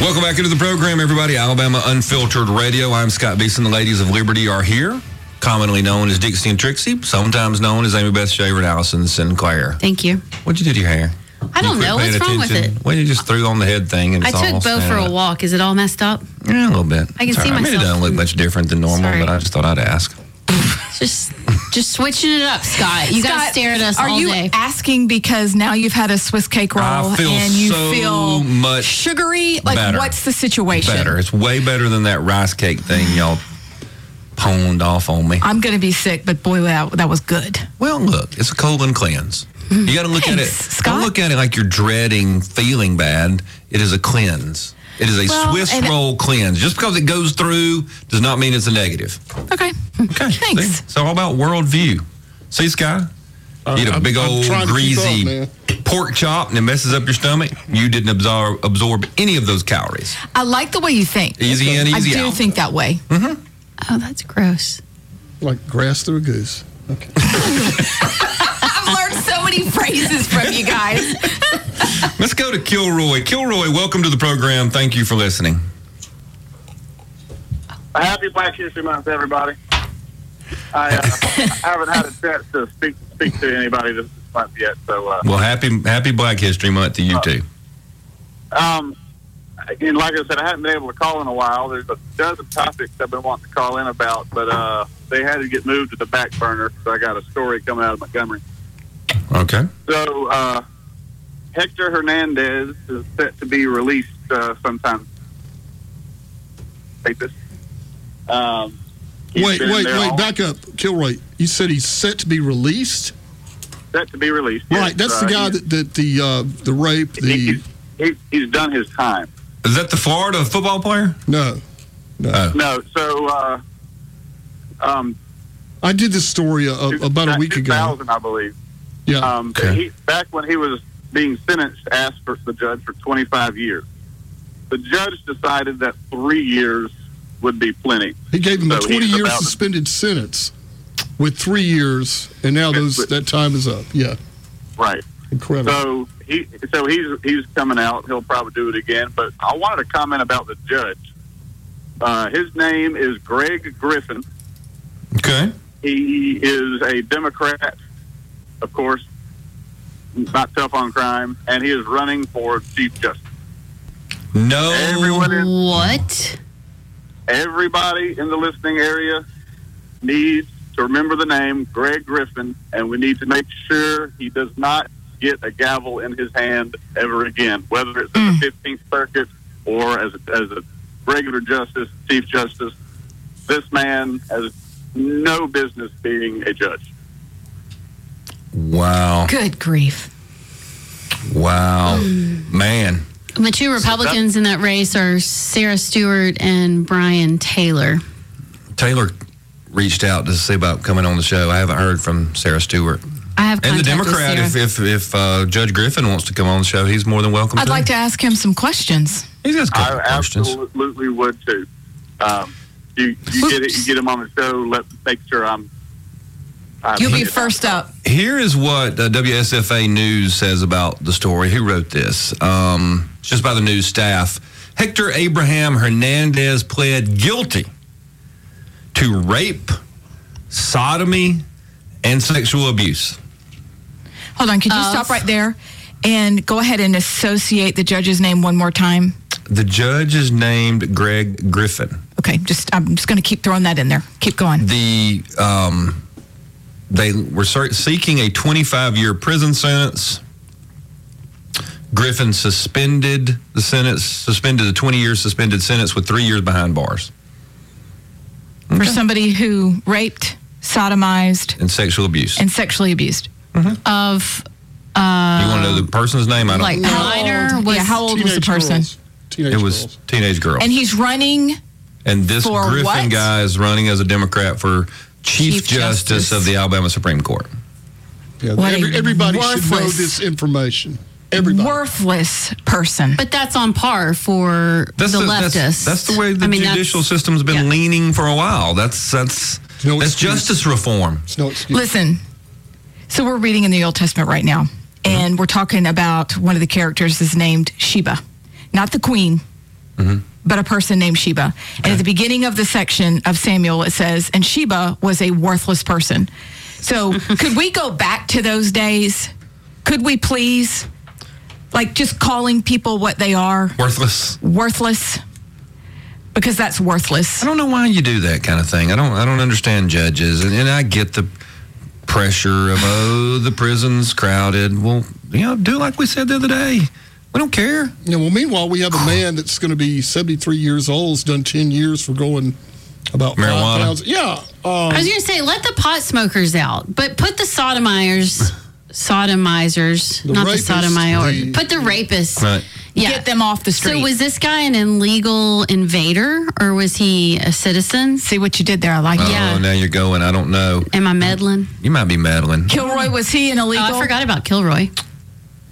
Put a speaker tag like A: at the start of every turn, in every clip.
A: Welcome back into the program, everybody. Alabama Unfiltered Radio. I'm Scott Beason. The ladies of Liberty are here, commonly known as Dixie and Trixie, sometimes known as Amy Beth Shaver and Allison Sinclair.
B: Thank you.
A: What'd you do to your hair?
B: I don't know. What's wrong with
A: attention?
B: it?
A: Well, you just threw on the head thing, and
B: I
A: it's all
B: took Bo for a walk. Is it all messed up?
A: Yeah, a little bit.
B: I can
A: It's
B: see
A: right. I mean, it doesn't look much different than normal,
B: Sorry.
A: but I just thought I'd ask.
B: Just, just switching it up, Scott. You got to stare at us
C: Are
B: all
C: you
B: day.
C: asking because now you've had a Swiss cake roll
A: I feel
C: and you
A: so
C: feel
A: much
C: sugary? Like,
A: better.
C: what's the situation?
A: Better. It's way better than that rice cake thing y'all pwned off on me.
C: I'm going to be sick, but boy, that, that was good.
A: Well, look, it's a colon cleanse. You got to look at it.
C: Thanks,
A: Don't
C: Scott.
A: look at it like you're dreading feeling bad. It is a cleanse. It is a
C: Well,
A: Swiss roll cleanse. Just because it goes through does not mean it's a negative.
C: Okay.
A: Okay.
C: Thanks.
A: See? It's all about worldview. See, Sky? Eat a
D: I'm-
A: big old
D: trying to keep
A: greasy
D: up,
A: pork chop and it messes up your stomach. You didn't absorb absorb any of those calories.
C: I like the way you think.
A: Easy in, easy I
C: do
A: out.
C: think that way. Mm-hmm.
B: oh, that's gross.
D: Like grass through a goose. Okay.
C: I've learned so many phrases from you guys.
A: Let's go to Kilroy. Kilroy, welcome to the program. Thank you for listening.
E: Happy Black History Month, everybody. I, uh, I haven't had a chance to speak speak to anybody this month yet, so uh,
A: Well, happy Happy Black History Month to you too.
E: um, and like I said, I haven't been able to call in a while. There's a dozen topics I've been wanting to call in about, but uh, they had to get moved to the back burner. So I got a story coming out of Montgomery.
A: Okay.
E: So uh, Hector Hernandez is set to be released uh, sometime. Take this. Um,
D: Wait, wait, wait.
E: all-
D: Back up. Kilroy. You said he's set to be released.
E: Set to be released. yes.
D: Right. That's the
E: Uh,
D: guy that, that the uh, the rape. The
E: he's, he, he's done his time.
A: Is that the Florida football player?
D: no, no.
A: Oh.
E: No, so uh, um,
D: I did this story uh, about a week ago.
E: 2000, I believe.
D: Yeah.
E: Um,
A: Okay.
E: he, back when he was being sentenced, asked for the judge for 25 years. The judge decided that three years would be plenty.
D: he gave him a
E: so
D: 20
E: he's
D: year
E: about to-
D: suspended sentence with three years, and now those that time is up. Yeah.
E: Right.
D: Incredible.
E: So he, so he's he's coming out. He'll probably do it again. But I wanted to comment about the judge. Uh, his name is Greg Griffin.
A: Okay.
E: He is a Democrat, of course, not tough on crime, and he is running for Chief Justice.
A: No.
E: Everyone in,
B: What?
E: everybody in the listening area needs to remember the name Greg Griffin, and we need to make sure he does not get a gavel in his hand ever again, whether it's in the hmm. 15th Circuit or as a, as a regular justice, Chief Justice. This man has no business being a judge.
A: Wow.
C: Good grief.
A: Wow. Man.
B: The two Republicans in that race are Sarah Stewart and Bryan Taylor.
A: Taylor reached out to see about coming on the show. I haven't heard from Sarah Stewart.
B: I have
A: And the
B: contact
A: Democrat, if if, if uh, Judge Griffin wants to come on the show, he's more than welcome
C: I'd
A: to.
C: like to ask him some questions.
A: He's got a couple
E: I
A: questions.
E: absolutely would too. Um, you you get it, you get him on the show. Let make sure I'm. I'm
C: You'll be first up.
A: Here is what uh, WSFA News says about the story. Who wrote this? Um, just by the news staff. Hector Abraham Hernandez pled guilty to rape, sodomy, and sexual abuse.
C: Hold on. Could you
B: Of-
C: stop right there and go ahead and associate the judge's name one more time?
A: The judge is named Greg Griffin.
C: Okay. Just I'm just going to keep throwing that in there. Keep going.
A: The um, they were seeking a 25 year prison sentence. Griffin suspended the sentence, suspended the 20 year suspended sentence with three years behind bars
C: For somebody who raped, sodomized,
A: and sexual abuse.
C: and sexually abused. Mm-hmm.
B: of
A: you want to know the uh, person's name? I don't. Know.
B: Like
C: How
B: minor was
C: yeah, how old was the
D: Teenage
C: person?
D: girls. Teenage
A: it was
D: girls.
A: teenage girl.
C: And he's running.
A: And this
C: For
A: Griffin
C: what?
A: guy is running as a Democrat for Chief,
C: Chief
A: Justice,
C: Justice.
A: of the Alabama Supreme Court.
D: Yeah,
C: What
D: every- everybody should know this information. Everybody.
C: Worthless person.
B: But that's on par for
A: That's
B: the,
A: that's-
B: leftists.
A: That's, the way the
B: I mean,
A: judicial system's been
B: yeah.
A: leaning for a while. That's that's
D: No
A: that's justice reform.
D: It's no excuse.
C: Listen, so we're reading in the Old Testament right now, mm-hmm. and we're talking about one of the characters is named Sheba, not the queen, mm-hmm. But a person named Sheba. And at the beginning of the section of Samuel, it says, and Sheba was a worthless person. So could we go back to those days? Could we please? Like just calling people what they are,
A: Worthless.
C: worthless, because that's worthless.
A: I don't know why you do that kind of thing. I don't. I don't understand judges, and, and I get the pressure of oh the prison's crowded. Well, you know, do like we said the other day. We don't care.
D: Yeah, well, meanwhile, we have a man that's going to be 73 years old, has done 10 years for going about
A: Marijuana?
D: five pounds. Yeah. Um,
B: I was going to say, let the pot smokers out, but put the sodomizers, sodomizers,
D: The
B: not
D: rapists,
B: the sodomizers,
D: the-
B: put the rapists.
A: Right.
B: Yeah.
C: Get them off the street.
B: So was this guy an illegal invader or was he a citizen?
C: See what you did there. I like it.
B: Yeah.
A: Oh, now you're going. I don't know.
B: Am I meddling?
A: You might be meddling.
C: Kilroy, was he an
B: Oh,
C: illegal?
B: I forgot about Kilroy.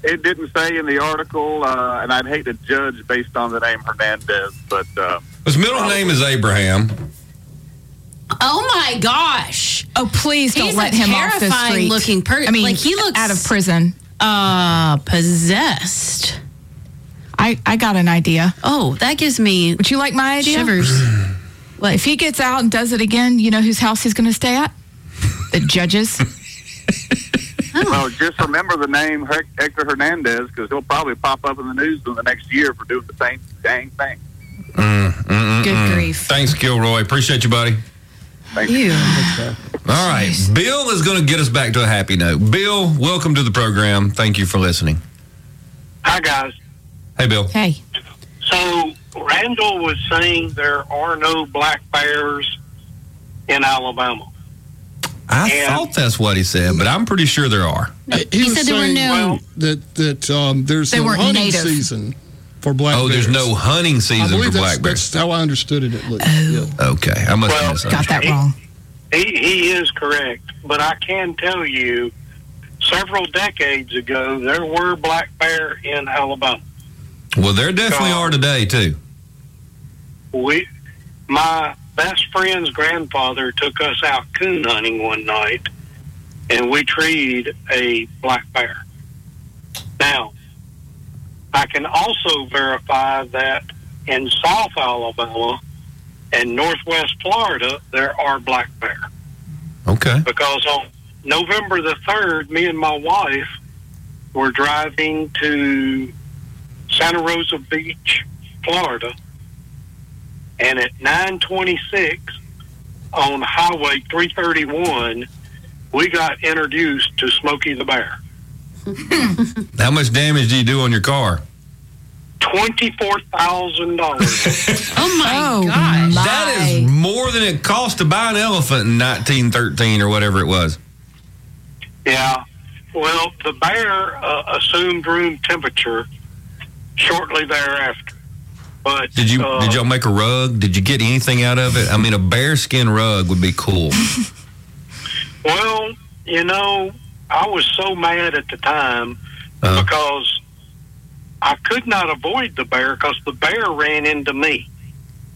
E: It didn't say in the article, uh, and I'd hate to judge based on the name Hernandez, but uh,
A: His middle name is Abraham.
B: Oh my gosh.
C: Oh, please don't
B: He's
C: let him off the
B: terrifying
C: street.
B: looking per-
C: I mean,
B: like, he looks-
C: out of prison.
B: Uh, possessed.
C: I, I got an idea.
B: Oh, that gives me
C: Would you like my idea?
B: shivers.
C: Well, if he gets out and does it again, you know whose house he's going to stay at? The judges.
E: well, just remember the name Hector Hernandez because he'll probably pop up in the news in the next year for doing the same dang thing.
C: Mm, mm, mm, Good grief.
A: Thanks, Kilroy. Appreciate you, buddy.
E: Thank you.
C: Ew.
A: All right. Bill is going to get us back to a happy note. Bill, welcome to the program. Thank you for listening.
F: Hi, guys.
A: Hey, Bill.
C: Hey,
F: So Randall was saying there are no black bears in Alabama.
A: I
F: And-
A: thought that's what he said, but I'm pretty sure there are.
D: he,
B: He
D: was
B: said there were
D: saying
B: no.
F: Well,
D: that that um, there's no hunting
C: native.
D: season for black
A: Oh, there's
D: bears.
A: no hunting season
D: believe
A: for
D: that's,
A: black bears.
D: that's how I understood it at least.
C: Oh.
D: Yeah.
A: Okay, I must
F: Well,
A: have misunderstood.
C: got that wrong.
F: He, he is correct, but I can tell you several decades ago, there were black bear in Alabama.
A: Well, there definitely are today too.
F: We, my best friend's grandfather took us out coon hunting one night, and we treed a black bear. Now, I can also verify that in South Alabama and Northwest Florida, there are black bear.
A: Okay.
F: because on November the 3rd, me and my wife were driving to Santa Rosa Beach, Florida, and at 926 on Highway 331, we got introduced to Smokey the Bear.
A: How much damage do you do on your car?
F: $24,000.
B: Oh my
C: Oh,
B: gosh.
C: my.
A: That is more than it cost to buy an elephant in 1913 or whatever it was.
F: yeah. Well, the bear uh, assumed room temperature shortly thereafter. But
A: Did you
F: uh,
A: did y'all make a rug? Did you get anything out of it? I mean, a bearskin rug would be cool.
F: Well, you know, I was so mad at the time
A: Uh-huh.
F: because I could not avoid the bear because the bear ran into me.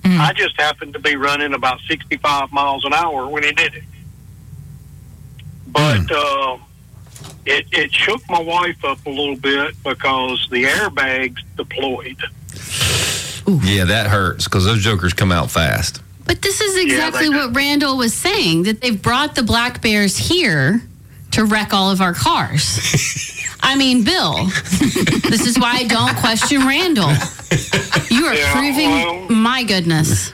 C: Mm.
F: I just happened to be running about 65 miles an hour when he did it. But uh, it, it shook my wife up a little bit because the airbags deployed.
A: Yeah, that hurts because those jokers come out fast.
B: But this is exactly
F: they-
B: what Randall was saying that they've brought the black bears here to wreck all of our cars. I mean, Bill, this is why I don't question Randall. You are
F: Yeah,
B: proving
F: well-
B: my goodness.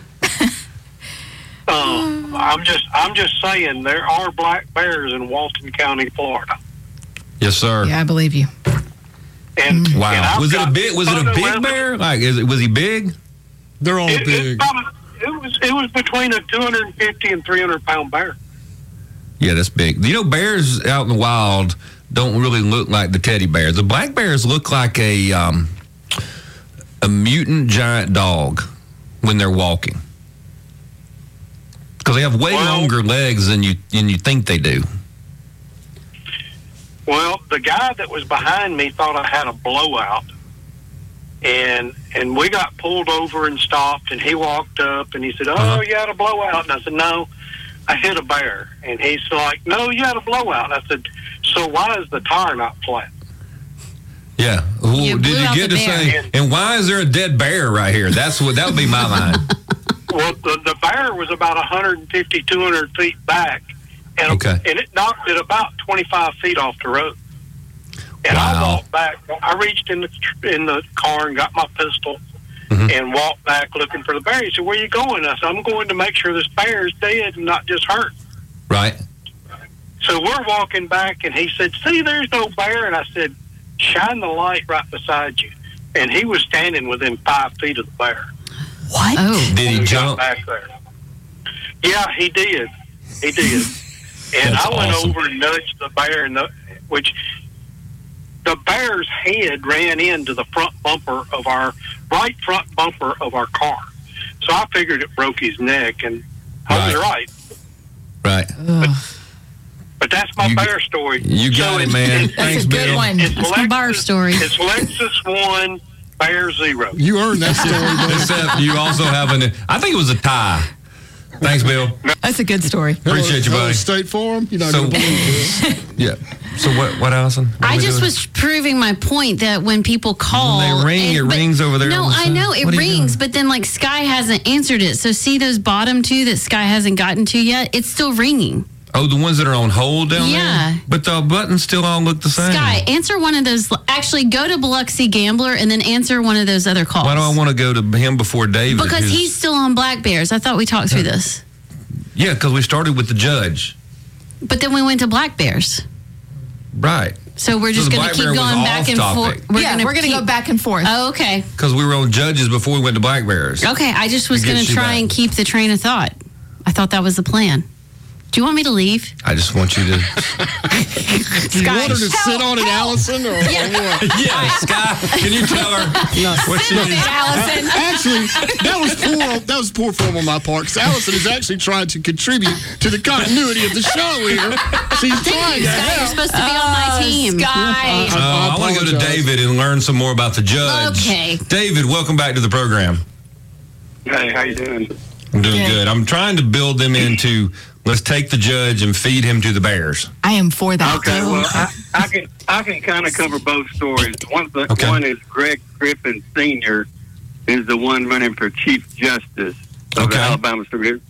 F: Uh, I'm just I'm just saying there are black bears in Walton County, Florida.
A: Yes, sir.
C: Yeah, I believe you.
F: And and
A: Wow.
F: I've
A: Was it a big? Was it a big bear? Like, is it, was he big?
D: They're all
F: It, it,
D: big.
F: probably, it was it was between a 250 and 300 pound bear.
A: Yeah, that's big. You know, bears out in the wild don't really look like the teddy bears. The black bears look like a um, a mutant giant dog when they're walking because they have way
F: Well-
A: longer legs than you than you think they do.
F: Well, the guy that was behind me thought I had a blowout, and and we got pulled over and stopped. And he walked up and he said, "Oh,
A: Uh-huh.
F: you had a blowout." And I said, "No, I hit a bear." And he's like, "No, you had a blowout." And I said, "So why is the tire not flat?"
A: Yeah. Who,
B: You
A: did you get
B: the
A: to
B: bear.
A: say? And why is there a dead bear right here? That's what that would be my line.
G: Well, the, the bear was about 150, 200 feet back, and
A: Okay.
G: and it knocked it about 25 feet off the road. And I
A: Wow.
G: walked back. I reached in the in the car and got my pistol
A: Mhm.
G: and walked back looking for the bear. He said, "Where are you going?" I said, "I'm going to make sure this bear is dead and not just hurt."
A: Right.
G: So we're walking back, and he said, "See, there's no bear." And I said, "Shine the light right beside you." And he was standing within five feet of the bear.
C: What?
B: Oh,
A: Did he jump?
G: back there. Yeah, he did. He did. And
A: That's
G: I went
A: awesome.
G: over and nudged the bear, and the, which the bear's head ran into the front bumper of our right front bumper of our car. So I figured it broke his neck, and oh, I was
A: Right.
G: right.
A: Right.
G: But that's my
A: You-
G: bear story.
A: You got
G: So
A: it, man.
G: it's-
A: Thanks,
C: a good
A: Bill.
C: one.
G: It's
B: That's my bar
G: Lexus-
B: story.
G: It's Lexus one, Bear zero.
D: You earned that story, man.
A: Except you also have an. I think it was a tie. Thanks, Bill.
C: That's a good story.
A: Appreciate you,
D: Hello,
A: buddy.
D: State Farm. You're not
A: So-
D: going to believe this.
A: Yeah. So what? What, Allison? What
B: I just
A: doing?
B: was proving my point that when people call,
A: When they ring, it rings over there
B: No,
A: the
B: I know it
A: What
B: rings, but then like Sky hasn't answered it. So see those bottom two that Sky hasn't gotten to yet. It's still ringing.
A: Oh, the ones that are on hold down
B: Yeah.
A: there. But the buttons still all look the same.
B: Sky, answer one of those. Actually, go to Biloxi Gambler and then answer one of those other calls.
A: Why do I want to go to him before David?
B: Because
A: who's-
B: he's still on Black Bears. I thought we talked through this,
A: yeah, because we started with the judge.
B: but then we went to Black Bears.
A: Right.
B: So we're just
A: the
B: going to keep going back
A: off
B: and
A: topic.
B: forth.
C: yeah, we're going to
B: keep-
C: go back and forth.
B: Oh, okay.
A: Because we were on judges before we went to Black Bears.
B: Okay, I just was
A: To
B: going to try
A: back.
B: and keep the train of thought. I thought that was the plan. Do you want me to leave?
A: I just want you to.
D: You want her to sit on it, Allison, or, or what?
A: yeah, Sky, can you tell her what she needs?
C: Allison.
D: Actually, that was poor. That was poor form on my part. Because Allison is actually trying to contribute to the continuity of the show here. She's trying to
B: Sky, you're supposed to be on my team.
C: Sky.
A: Uh, I, want to go to. David and learn some more about the judge.
B: Okay.
A: David, welcome back to the program.
G: Hey, how you doing?
A: I'm doing
C: Yeah.
A: good. I'm trying to build them into let's take the judge and feed him to the Bears.
C: I am for that.
G: Okay, well, I, I can I can kind of cover both stories. One the,
A: Okay.
G: one is Greg Griffin Senior is the one running for Chief Justice of
A: Okay.
G: the Alabama Supreme.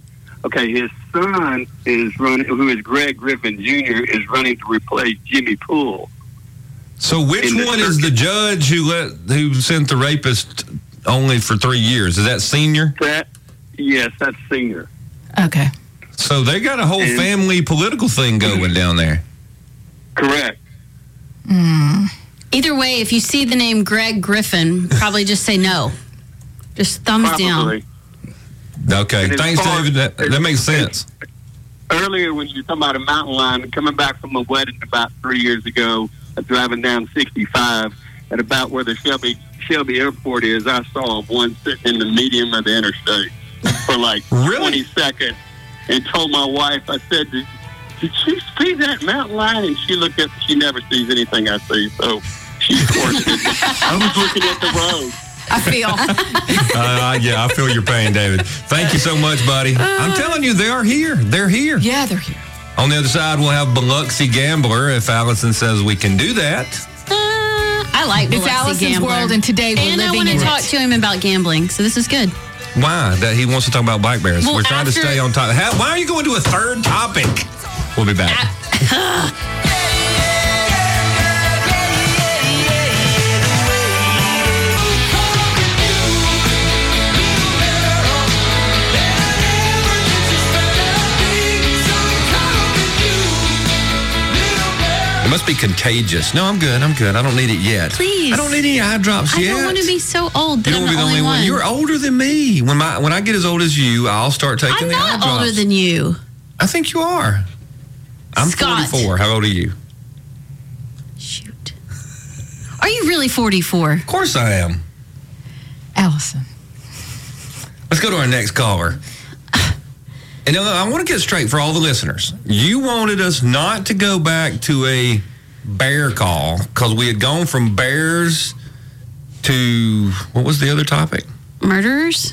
G: Okay, his son is running, who is Greg Griffin Jr. is running to replace Jimmy Poole.
A: So which
G: In the
A: one is the judge who let who sent the rapist only for three years? Is that senior?
G: That yes, that's Senior.
C: Okay.
A: So they got a whole
G: And-
A: family political thing going down there.
G: Correct.
B: Either way, if you see the name Greg Griffin, probably just say no. Just thumbs down.
A: Okay, thanks,
G: far-
A: David. That, that makes sense.
G: earlier when you were talking about a mountain lion coming back from a wedding about three years ago, uh, driving down 65, and about where the Shelby Shelby Airport is, I saw one sitting in the medium of the interstate for like
A: Really?
G: 20 seconds, and told my wife, I said, "Did, did she see that mountain lion?" And she looked at, she never sees anything I see, so she of course. I was looking at the road.
C: I feel.
A: Uh, yeah, I feel your pain, David. Thank you so much, buddy. I'm telling you, they are here. They're here.
C: yeah, they're here.
A: On the other side, we'll have Biloxi Gambler if Allison says we can do that.
B: Uh, I like
C: It's
B: Biloxi
C: Allison's
B: Gambler.
C: world, and today we're
B: and I want to talk to him about gambling, so this is good.
A: Why? That he wants to talk about black bears.
B: Well,
A: We're trying to stay on top. How, why are you going to a third topic? We'll be back. It must be contagious. No, I'm good. I'm good. I don't need it yet.
B: Please.
A: I don't need any eye drops
B: I
A: yet.
B: don't want to be so old that
A: You
B: I'm
A: don't
B: the,
A: want to be the
B: only, one.
A: You're older than me. When my when I get as old as you, I'll start taking the eyedrops.
B: I'm
A: the eye
B: not older than you.
A: I think you are. I'm
B: Scott.
A: 44. How old are you?
B: Shoot. Are you really 44?
A: Of course I am.
C: Allison.
A: Let's go to our next caller. And I want to get straight for all the listeners. You wanted us not to go back to a bear call because we had gone from bears to what was the other topic?
B: Murderers?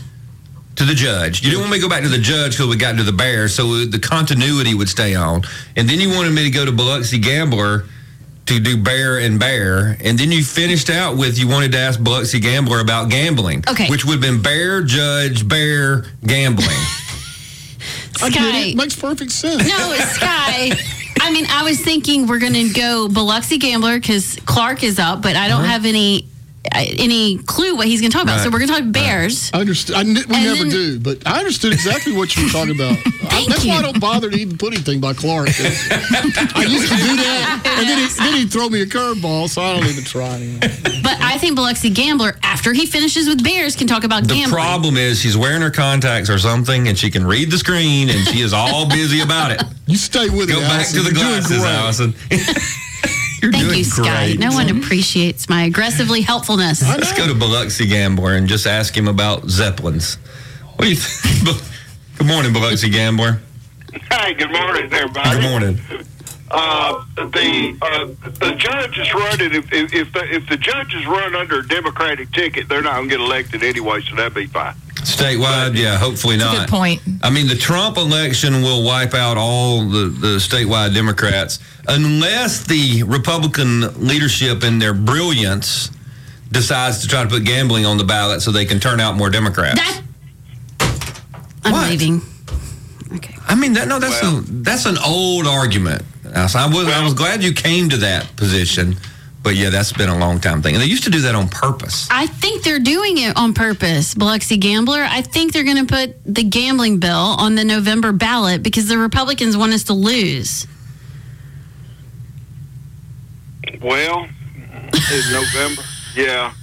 A: To the judge. You didn't want me to go back to the judge because we got into the bear, so the continuity would stay on. And then you wanted me to go to Biloxi Gambler to do bear and bear, and then you finished out with you wanted to ask Biloxi Gambler about gambling.
B: Okay.
A: Which would have been bear, judge, bear, gambling.
D: I get
B: Sky.
D: it. Makes perfect sense.
B: No, it's Sky. I mean, I was thinking we're going to go Biloxi Gambler because Clark is up, but I don't uh-huh. have any Uh, any clue what he's going to talk about. So we're going to talk Bears.
D: I understood. I, kn- we
B: And
D: never
B: then-
D: do, but I understood exactly what you were talking about. I,
B: Thank
D: that's why I don't bother to even put anything by Clark. I used to do that, and then, he, then he'd throw me a curveball, so I don't even try anymore.
B: But I think Biloxi Gambler, after he finishes with Bears, can talk about
A: The
B: gambling.
A: problem is she's wearing her contacts or something, and she can read the screen, and she is all busy about it.
D: You stay with
A: Go
D: it,
A: back to the
D: You're
A: glasses. Allison. You're
B: Thank
A: doing
B: you, Sky.
A: great.
B: No one appreciates my aggressively helpfulness.
A: Let's go to Biloxi Gambler and just ask him about Zeppelins. What do you think? Good morning, Biloxi Gambler.
H: Hey, good morning, everybody.
A: Good morning.
H: Uh, the uh, the judge is running. If if if the, if the judges run under a Democratic ticket, they're not going to get elected anyway, so that'd be fine.
A: Statewide, yeah, hopefully
C: That's
A: not.
C: good point.
A: I mean, the Trump election will wipe out all the, the statewide Democrats unless the Republican leadership, in their brilliance, decides to try to put gambling on the ballot so they can turn out more Democrats.
B: That I'm
A: What?
B: leaving. Okay.
A: I mean, that no, that's
H: Well-
A: a that's an old argument. Alice. I was I was glad you came to that position, but yeah, that's been a long time thing. And they used to do that on purpose.
B: I think they're doing it on purpose, Biloxi Gambler. I think they're going to put the gambling bill on the November ballot because the Republicans want us to lose.
H: Well, in November, yeah.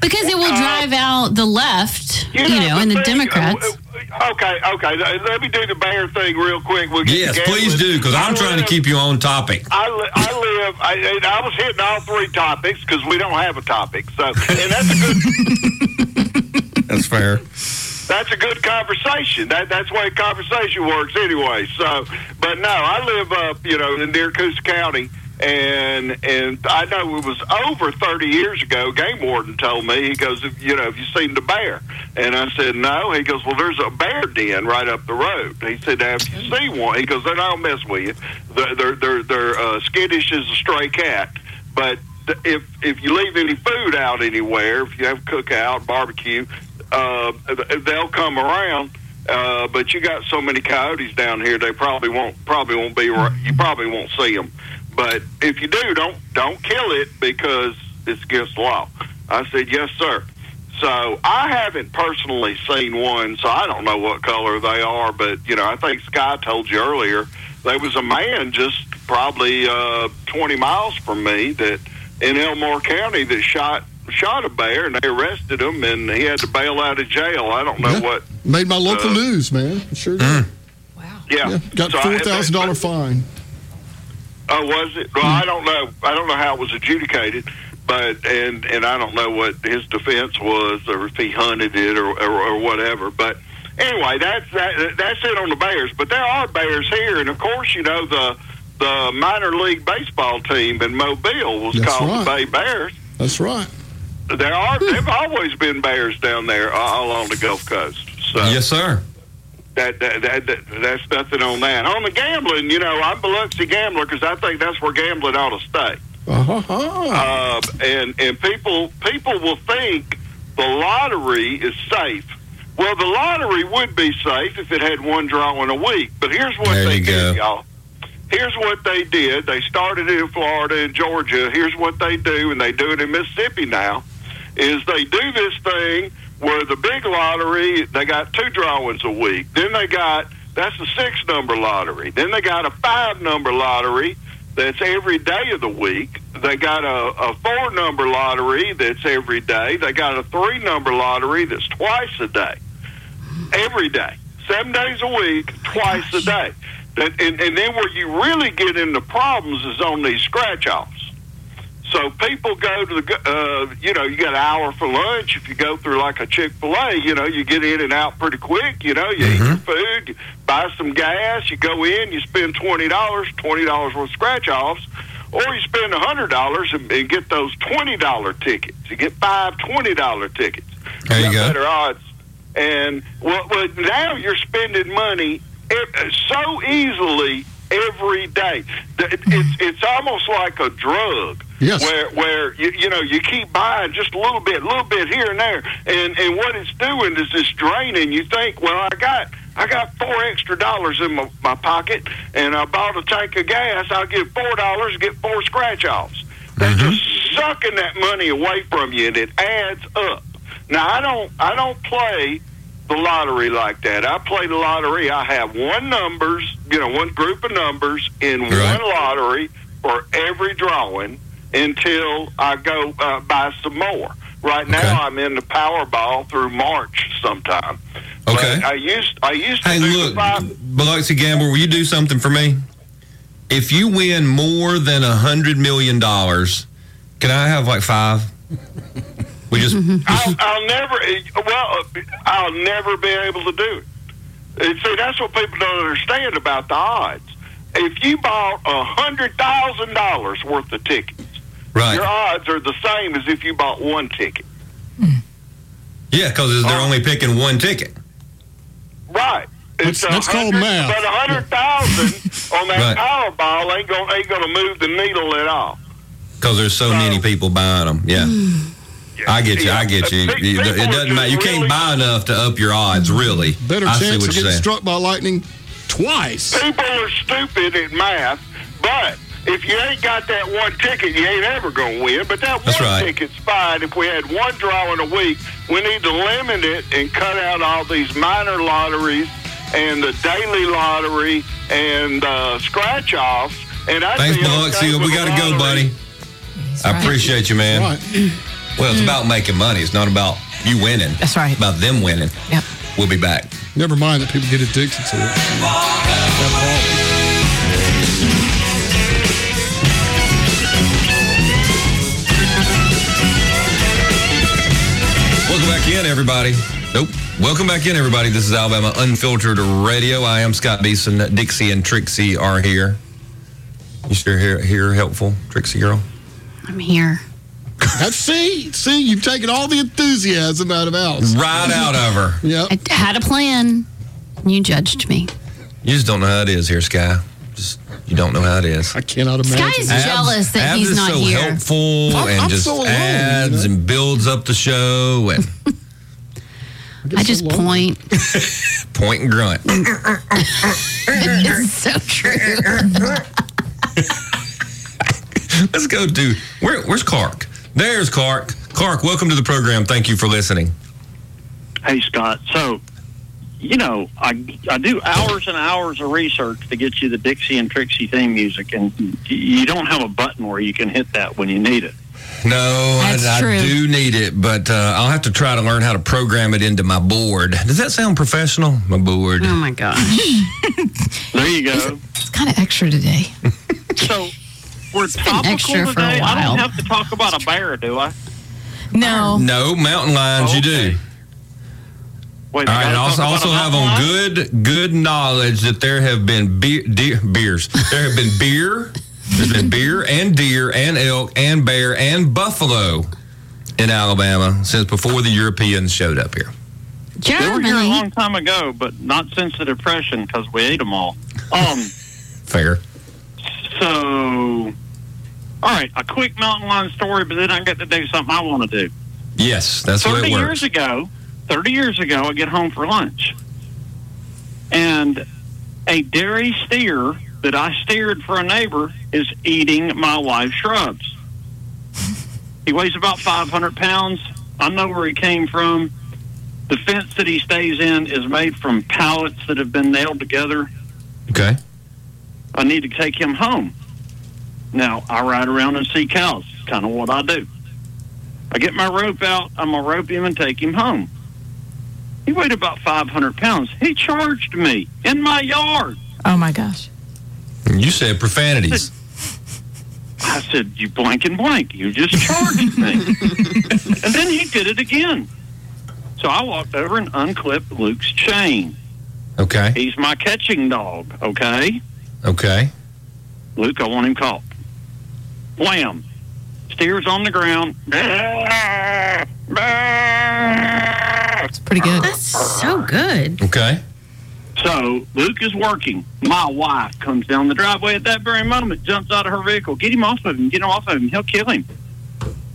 B: Because it will
H: Uh,
B: drive out the left, you know, and the
H: thing-
B: Democrats.
H: uh, Okay, okay. Let me do the bear thing real quick. We'll
A: Yes, please
H: gambling.
A: do, because I'm
H: I
A: trying to keep you on topic.
H: I, li- I live. I, and I was hitting all three topics because we don't have a topic. So, and that's a good.
A: That's fair.
H: that's a good conversation. That that's the way conversation works anyway. So, but no, I live up, you know, in near Coosa County, and and I know it was over thirty years ago. Game warden told me he goes, you know, have you seen the bear? And I said no. He goes, well, there's a bear den right up the road. He said, if you see one, he goes, they're not mess with you. They're they're they're, they're uh, skittish as a stray cat, but if if you leave any food out anywhere, if you have cookout, barbecue, uh, they'll come around. Uh, but you got so many coyotes down here, they probably won't probably won't be. You probably won't see them. But if you do, don't don't kill it because it's against the law. I said yes, sir. So I haven't personally seen one, so I don't know what color they are. But you know, I think Sky told you earlier there was a man just probably uh, 20 miles from me that in Elmore County that shot shot a bear, and they arrested him, and he had to bail out of jail. I don't know
D: Yeah.
H: what.
D: Made my local
H: Uh,
D: news, man. Sure did.
C: Wow.
H: Yeah,
D: Yeah, got
H: So
D: four thousand dollar fine.
H: Oh, was it? Well, I don't know. I don't know how it was adjudicated, but and and I don't know what his defense was, or if he hunted it, or or, or whatever. But anyway, that's that, that's it on the Bears. But there are Bears here, and of course, you know the the minor league baseball team in Mobile was
D: That's
H: called the. Bay Bears.
D: That's right.
H: There are there've always been Bears down there all along the Gulf Coast. So
A: Yes, sir.
H: That, that, that, that that's nothing on that. On the gambling, you know, I'm a Biloxi gambler because I think that's where gambling ought to stay.
D: Uh-huh.
H: Uh, and and people people will think the lottery is safe. Well, the lottery would be safe if it had one drawing a week. But here's what
A: There
H: they did,
A: go.
H: y'all. Here's what they did. They started in Florida and Georgia. Here's what they do, and they do it in Mississippi now. Is they do this thing where the big lottery they got two drawings a week. Then they got that's a six number lottery. Then they got a five number lottery that's every day of the week. They got a, a four number lottery that's every day. They got a three number lottery that's twice a day. Every day. Seven days a week, oh twice a day. That, and, and then where you really get into problems is on these scratch offs. So people go to the, uh, you know, you got an hour for lunch. If you go through like a Chick Fil A, you know, you get in and out pretty quick. You know, you eat your food, you buy some gas, you go in, you spend twenty dollars, twenty dollars worth of scratch offs, or you spend a hundred dollars and, and get those twenty dollar tickets. You get five twenty dollar tickets.
A: There you
H: got
A: go.
H: Better odds. And well, well, now you're spending money so easily every day. It's it's almost like a drug.
D: Yes.
H: Where where you, you know you keep buying just a little bit, a little bit here and there, and and what it's doing is it's draining. You think, well, I got. I got four extra dollars in my, my pocket, and I bought a tank of gas. I'll give four dollars, get four scratch offs. They're mm-hmm. just sucking that money away from you, and it adds up. Now I don't I don't play the lottery like that. I play the lottery. I have one numbers, you know, one group of numbers in
A: Right.
H: one lottery for every drawing until I go uh, buy some more. Right now,
A: Okay.
H: I'm in the Powerball through March sometime.
A: Okay.
H: But I used I used to
A: Hey,
H: do
A: look,
H: five.
A: Biloxi Gamble, will you do something for me? If you win more than a hundred million dollars, can I have like five? We just
H: I'll, I'll never. Well, I'll never be able to do it. And see, that's what people don't understand about the odds. If you bought a hundred thousand dollars worth of tickets, your odds are the same as if you bought one ticket.
A: Yeah, because they're
H: Oh.
A: only picking one ticket.
H: Right.
D: That's-
H: It's a
D: that's called
H: hundred-
D: math.
H: But a hundred thousand on that
A: Right.
H: Powerball ain't gonna ain't gonna move the needle at all.
A: Because there's so many people buying them. Yeah. I get you. I get you. It
H: people
A: it doesn't matter. You can't buy enough to up your odds, really.
D: Better
A: I see
D: chance
A: what
D: of getting
A: saying.
D: struck by lightning twice.
H: People are stupid at math, but if you ain't got that one ticket, you ain't ever going to win. But that
A: That's
H: one
A: right.
H: ticket's fine. If we had one draw in a week, we need to limit it and cut out all these minor lotteries and the daily lottery and uh, scratch offs. And I'd
A: Thanks,
H: be okay
A: We got to go,
H: lottery.
A: buddy. I
C: right.
A: appreciate you, man.
D: Right.
A: Well, it's about making money. It's not about you winning.
C: That's right.
A: It's about them winning.
C: Yep.
A: We'll be back.
D: Never mind that people get addicted to it.
A: Back in, everybody. Nope. Welcome back in, everybody. This is Alabama Unfiltered Radio. I am Scott Beason. Dixie and Trixie are here. You still here? Here, helpful, Trixie girl.
B: I'm here.
D: That's, see, see, you've taken all the enthusiasm out of Alice.
A: Right out of her.
D: Yep.
B: I had a plan. You judged me.
A: You just don't know how it is here, Sky. Just you don't know how it is.
D: I cannot imagine.
B: Sky's
A: Abs-
B: jealous that
A: Abs
B: he's
A: is
B: not
A: so
B: here.
A: helpful
D: I'm-
A: and
D: I'm
A: just
D: so alone, you
A: adds
D: know?
A: and builds up the show and
B: I just
D: so long.
B: point.
A: point and grunt.
B: it's so true.
A: Let's go do where, where's Clark? There's Clark. Clark, welcome to the program. Thank you for listening.
I: Hey, Scott. So, you know, I, I do hours and hours of research to get you the Dixie and Trixie theme music, and you don't have a button where you can hit that when you need it.
A: No, I, I do need it, but uh, I'll have to try to learn how to program it into my board. Does that sound professional? My board.
B: Oh my gosh.
I: There you go.
C: It's kind of extra today.
I: So, we're
B: been
I: topical
B: extra for a
I: today. I don't have to talk about a bear, do I?
C: No.
A: No, mountain lions. You
I: Okay.
A: do.
I: Wait,
A: All
I: I
A: right, and
I: gotta
A: also,
I: talk
A: also
I: a
A: have on
I: lion?
A: good good knowledge that there have been beer, deer, beers. There have been beer. There's been beer and deer and elk and bear and buffalo in Alabama since before the Europeans showed up here.
I: They were here a long time ago, but not since the Depression because we ate them all. Um.
A: Fair.
I: So, all right, a quick mountain lion story, but then I get to do something I want to do.
A: Yes, that's the way
I: 30
A: it
I: years ago, 30 years ago, I get home for lunch. And a dairy steer that I steered for a neighbor is eating my wife's shrubs. He weighs about 500 pounds. I know where he came from. The fence that he stays in is made from pallets that have been nailed together.
A: Okay.
I: I need to take him home. Now, I ride around and see cows. It's kind of what I do. I get my rope out. I'm going to rope him and take him home. He weighed about 500 pounds. He charged me in my yard.
C: Oh my gosh.
A: You said profanities.
I: I said, You blank and blank. You just charged me. and then he did it again. So I walked over and unclipped Luke's chain.
A: Okay.
I: He's my catching dog, okay?
A: Okay.
I: Luke, I want him caught. Wham! Steers on the ground.
C: It's pretty good.
B: That's so good.
A: Okay.
I: So Luke is working. My wife comes down the driveway at that very moment, jumps out of her vehicle. Get him off of him. Get him off of him. He'll kill him.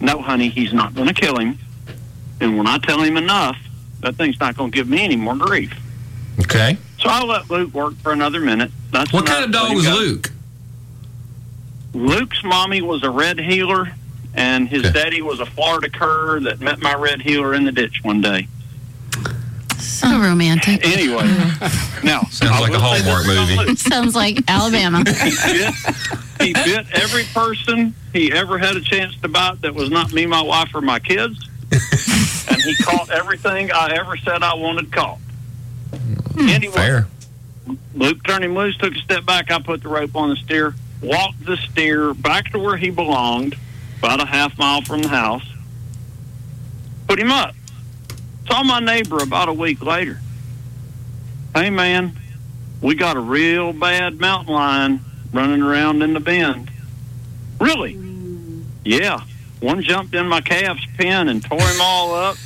I: No, honey, he's not going to kill him. And when I tell him enough, that thing's not going to give me any more grief.
A: Okay.
I: So I let Luke work for another minute. That's
A: What kind of dog was
I: go.
A: Luke?
I: Luke's mommy was a red heeler, and his
A: Okay.
I: daddy was a Florida cur that met my red heeler in the ditch one day.
B: So uh-huh. romantic.
I: Anyway, now
A: Sounds like a
I: will say this
A: Hallmark movie.
I: Luke.
B: Sounds like Alabama.
I: He bit, he bit every person he ever had a chance to bite that was not me, my wife, or my kids, and he caught everything I ever said I wanted caught. Hmm, anyway,
A: Fair.
I: Luke turned him loose, took a step back. I put the rope on the steer, walked the steer back to where he belonged, about a half mile from the house, put him up. Saw my neighbor about a week later. Hey, man, we got a real bad mountain lion running around in the bend. Really? Yeah. One jumped in my calf's pen and tore him all up.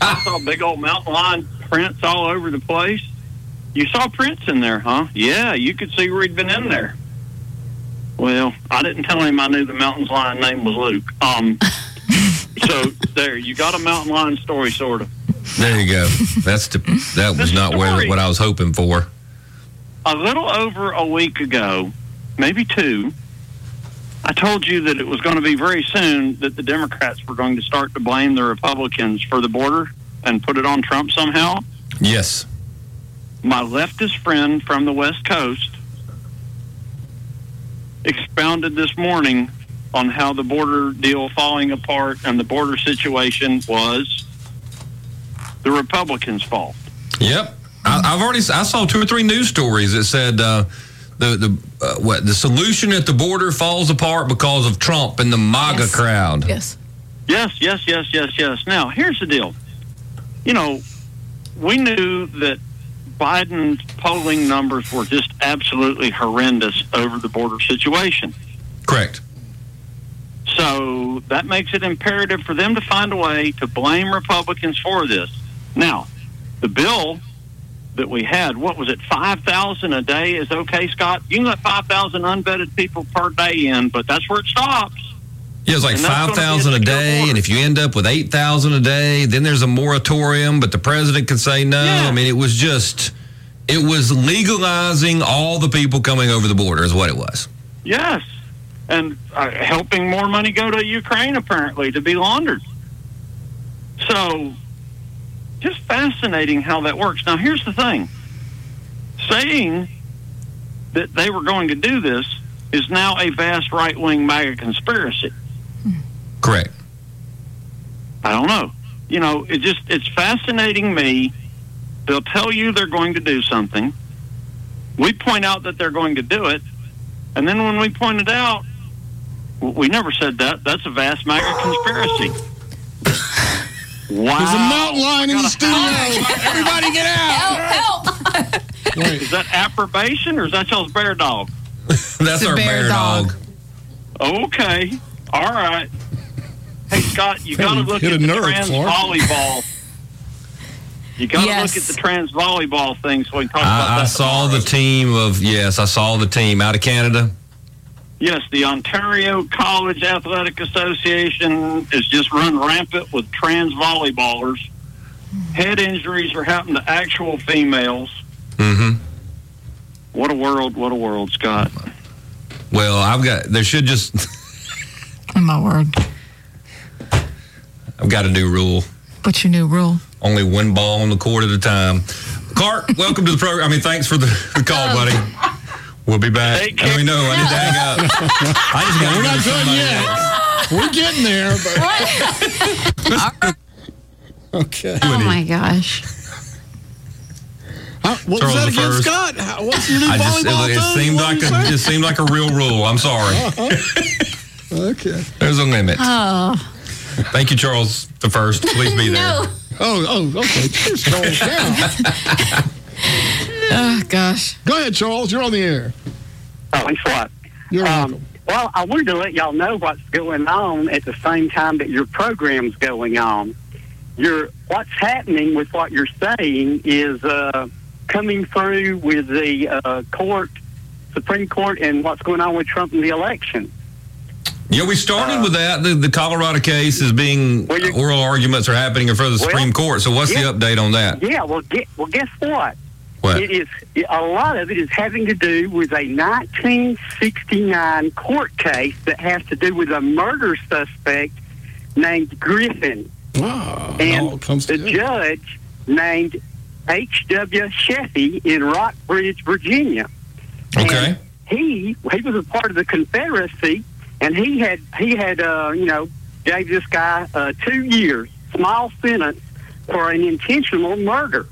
I: I saw big old mountain lion prints all over the place. You saw prints in there, huh? Yeah, you could see where he'd been in there. Well, I didn't tell him I knew the mountain lion name was Luke. Um, so there, you got a mountain lion story, sort of.
A: There you go. That's the, that was
I: The
A: not where, what I was hoping for.
I: A little over a week ago, maybe two, I told you that it was going to be very soon that the Democrats were going to start to blame the Republicans for the border and put it on Trump somehow.
A: Yes.
I: my leftist friend from the West Coast expounded this morning on how the border deal falling apart and the border situation was the Republicans' fault.
A: Yep. I, I've already I saw two or three news stories that said uh, the the uh, what the solution at the border falls apart because of Trump and the MAGA
C: Yes.
A: crowd.
C: Yes.
I: Yes, yes, yes, yes, yes. Now, here's the deal. You know, we knew that Biden's polling numbers were just absolutely horrendous over the border situation.
A: Correct.
I: So that makes it imperative for them to find a way to blame Republicans for this. Now, the bill that we had, what was it, 5,000 a day is okay, Scott? You can let 5,000 unvetted people per day in, but that's where it stops.
A: Yeah, it's like
I: And that's gonna
A: five
I: be a
A: thousand a
I: secure
A: day, and if you end up with eight thousand a day, then there's a moratorium. But the president can say no.
I: Yeah.
A: I mean, it was just it was legalizing all the people coming over the border, is what it was.
I: Yes. And uh, helping more money go to Ukraine, apparently, to be laundered. So, just fascinating how that works. Now, here's the thing saying that they were going to do this is now a vast right wing MAGA conspiracy.
A: Correct.
I: I don't know. You know, it just it's fascinating me. They'll tell you they're going to do something. We point out that they're going to do it, and then when we point it out, we never said that. That's a vast MAGA conspiracy. Wow!
D: There's a mountain lion in the studio. Everybody get out.
C: Help! Help!
D: Wait,
I: Is that approbation or is that y'all's bear dog?
A: That's
C: a
A: our
C: bear
A: bear,
C: dog.
A: dog.
I: Okay, all right. Hey Scott, you got to look at the
D: nerve,
I: trans
D: Clark.
I: volleyball. You got to
C: Yes.
I: look at the trans volleyball thing so we can talk about
A: I,
I: that.
A: I saw
I: tomorrow.
A: the team of yes, I saw the team out of Canada.
I: Yes, the Ontario College Athletic Association is just run rampant with trans volleyballers. Head injuries are happening to actual females.
A: Mm-hmm.
I: What a world! What a world, Scott.
A: Well, I've got there should just
C: Oh, my word.
A: I've got a new rule.
C: What's your new rule?
A: Only one ball on the court at a time. Clark, welcome to the program. I mean, thanks for the, the call, buddy. We'll be back.
I: Take
A: I mean, no, I need to hang up. I just got
D: we're not done yet. We're getting there, but okay.
B: Oh my gosh.
D: How, what
A: Charles
D: was that
A: the
D: again,
A: first.
D: Scott? How, what's your new
A: I just
D: volleyball
A: it, it
D: thing?
A: seemed
D: What
A: like
D: did
A: a
D: you
A: just seemed like a real rule. I'm sorry.
D: say? okay.
A: There's a limit.
B: Oh
A: Thank you, Charles the first. Please be there.
B: no.
D: Oh, oh, okay. Cheers, Charles. Yeah.
C: Oh, gosh.
D: Go ahead, Charles. You're on the air.
J: Oh, thanks a lot.
D: You're
J: Um,
D: welcome.
J: well, I wanted to let y'all know what's going on at the same time that your program's going on. Your what's happening with what you're saying is uh, coming through with the uh, court, Supreme Court, and what's going on with Trump in the election.
A: Yeah, we started with that. The, the Colorado case is being
J: Well,
A: oral arguments are happening in front of the
J: Well,
A: Supreme Court. So what's
J: yeah.
A: the update on that?
J: Yeah, well, get, well, guess what?
A: What?
J: It is a lot of it is having to do with a 1969 court case that has to do with a murder suspect named Griffin.
D: Wow. all
J: and the judge named H.W. Sheffey in Rockbridge, Virginia.
A: Okay.
J: And he he was a part of the Confederacy, and he had he had uh, you know gave this guy uh, two years small sentence for an intentional murder.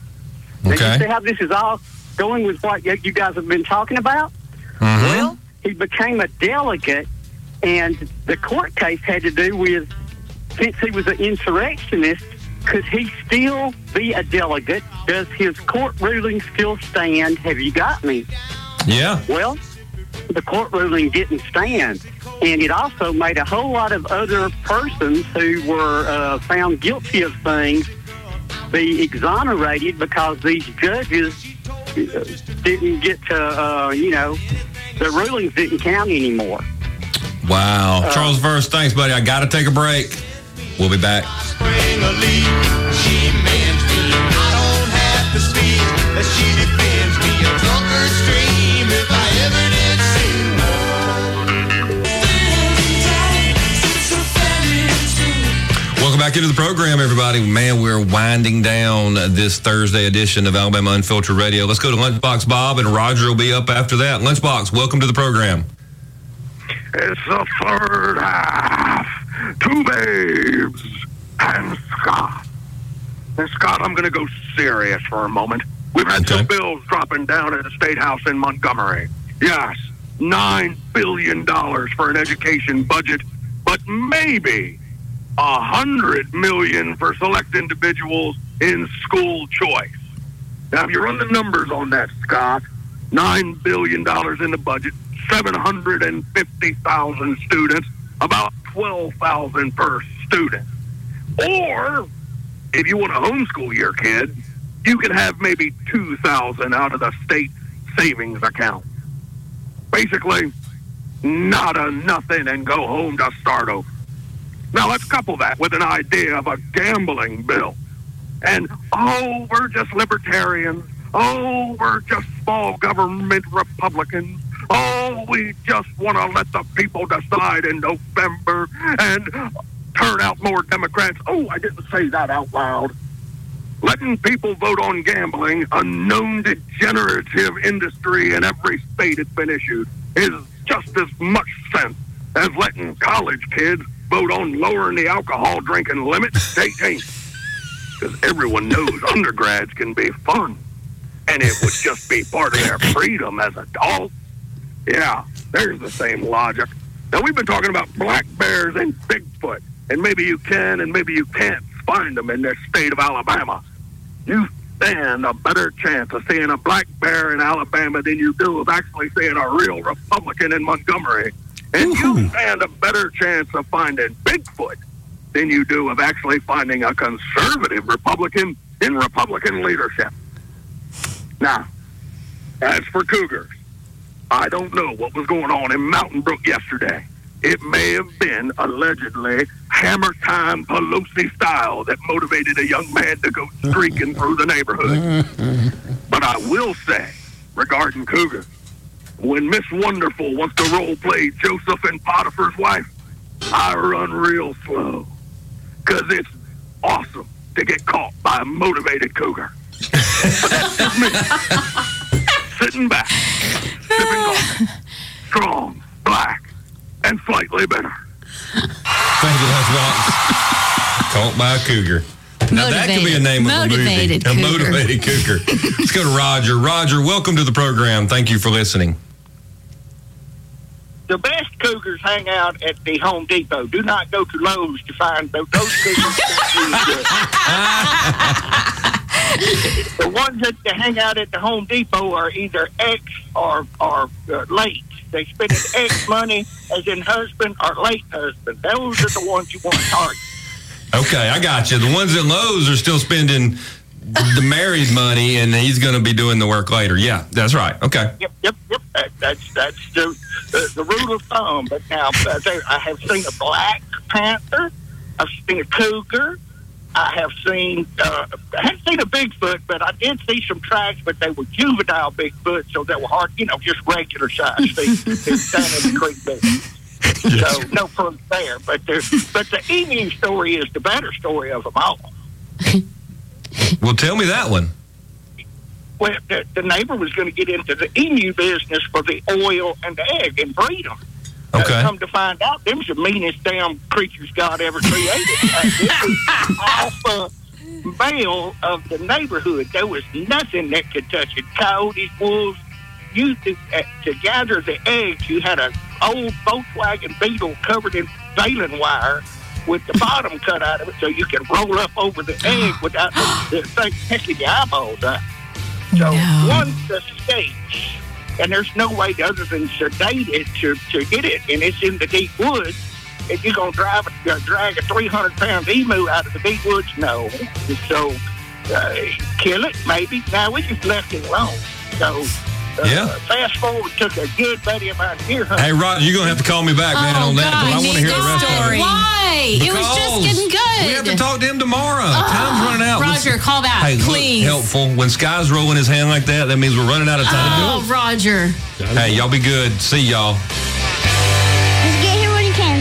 J: Now, you see how this is all going with what you guys have been talking about?
A: Mhm.
J: Well, he became a delegate, and the court case had to do with since he was an insurrectionist, could he still be a delegate? Does his court ruling still stand? Have you got me?
A: Yeah.
J: Well, the court ruling didn't stand. And it also made a whole lot of other persons who were uh, found guilty of things be exonerated because these judges uh, didn't get to, uh, you know, the rulings didn't count anymore.
A: Wow.
J: Uh,
A: Charles Verse, thanks, buddy. I got to take a break. We'll be back.
K: spring a leak. She mends me. I don't have to speak, but she defends me.
A: Back into the program, everybody. Man, we're winding down this Thursday edition of Alabama Unfiltered Radio. Let's go to Lunchbox Bob, and Roger will be up after that. Lunchbox, welcome to the program.
L: It's the third half. Two babes and Scott. And Scott, I'm going to go serious for a moment. We've had
A: Okay.
L: some bills dropping down at the State House in Montgomery. Yes, $9 billion for an education budget, but maybe a hundred million for select individuals in school choice. Now, if you run the numbers on that, Scott, nine billion dollars in the budget, seven hundred and fifty thousand students, about twelve thousand per student. Or if you want to homeschool your kid, you can have maybe two thousand out of the state savings account. Basically, not a nothing and go home to start over. Now let's couple that with an idea of a gambling bill. And oh, we're just libertarians. Oh, we're just small government Republicans. Oh, we just want to let the people decide in November and turn out more Democrats. Oh, I didn't say that out loud. Letting people vote on gambling, a known degenerative industry in every state it's been issued, is just as much sense as letting college kids vote on lowering the alcohol drinking limit to 18. Because everyone knows undergrads can be fun. And it would just be part of their freedom as adults. Yeah, there's the same logic. Now, we've been talking about black bears and Bigfoot, and maybe you can and maybe you can't find them in this state of Alabama. You stand a better chance of seeing a black bear in Alabama than you do of actually seeing a real Republican in Montgomery. And you stand a better chance of finding Bigfoot than you do of actually finding a conservative Republican in Republican leadership. Now, as for cougars, I don't know what was going on in Mountain Brook yesterday. It may have been allegedly hammer time Pelosi style that motivated a young man to go streaking through the neighborhood. But I will say, regarding cougars, when Miss Wonderful wants to role play Joseph and Potiphar's wife, I run real slow. Because it's awesome to get caught by a motivated cougar. But that's just me. Sitting back, sipping coffee, strong, black, and slightly bitter.
A: Thank you, Lunchbox. Caught by a cougar. Now that could be a name of
B: Motivated
A: a movie.
B: cougar.
A: A motivated cougar. Let's go to Roger. Roger, welcome to the program. Thank you for listening.
M: The best cougars hang out at the Home Depot. Do not go to Lowe's to find those, those cougars. the ones that that hang out at the Home Depot are either ex or or uh, late. They spend X money, as in husband or late husband. Those are the ones you want to target.
A: Okay, I got you. The ones at Lowe's are still spending the married money, and he's going to be doing the work later. Yeah, that's right. Okay.
M: Yep, yep, yep. That, that's that's the, the the rule of thumb. But now I have seen a black panther. I've seen a cougar. I have seen. Uh, I haven't seen a Bigfoot, but I did see some tracks, but they were juvenile Bigfoot, so they were hard. You know, just regular size feet down in the creek bed. So no proof there. But there, but the emu story is the better story of them all.
A: Well, tell me that one.
M: Well, the, the neighbor was going to get into the emu business for the oil and the egg and breed them.
A: Okay.
M: Uh, come to find out, them's the meanest damn creatures God ever created. uh, alpha male of the neighborhood. There was nothing that could touch it. Coyotes, wolves. You to, uh, to gather the eggs, you had an old Volkswagen Beetle covered in baling wire with the bottom cut out of it, so you can roll up over the egg without the, the thing picking your eyeballs out. So
C: No.
M: once escapes, and there's no way other than sedate it to, to get it, and it's in the deep woods. If you're gonna drive a, uh, drag a 300 pound emu out of the deep woods, no. So uh, kill it, maybe. Now we just left it alone. So uh,
A: Yeah.
M: fast forward, took a good buddy of mine deer hunting.
A: Hey, Rod, you're going to have to call me back, man,
B: Oh,
A: on that.
B: God,
A: But I want to hear the
C: this
A: rest of
C: story.
A: it.
B: Why? it was just getting good.
A: We have to talk to him tomorrow. Time's running out.
B: Roger, call back,
A: hey, look,
B: please.
A: helpful. When Sky's rolling his hand like that, that means we're running out of time.
B: Oh, Roger.
A: Hey, y'all be good. See y'all.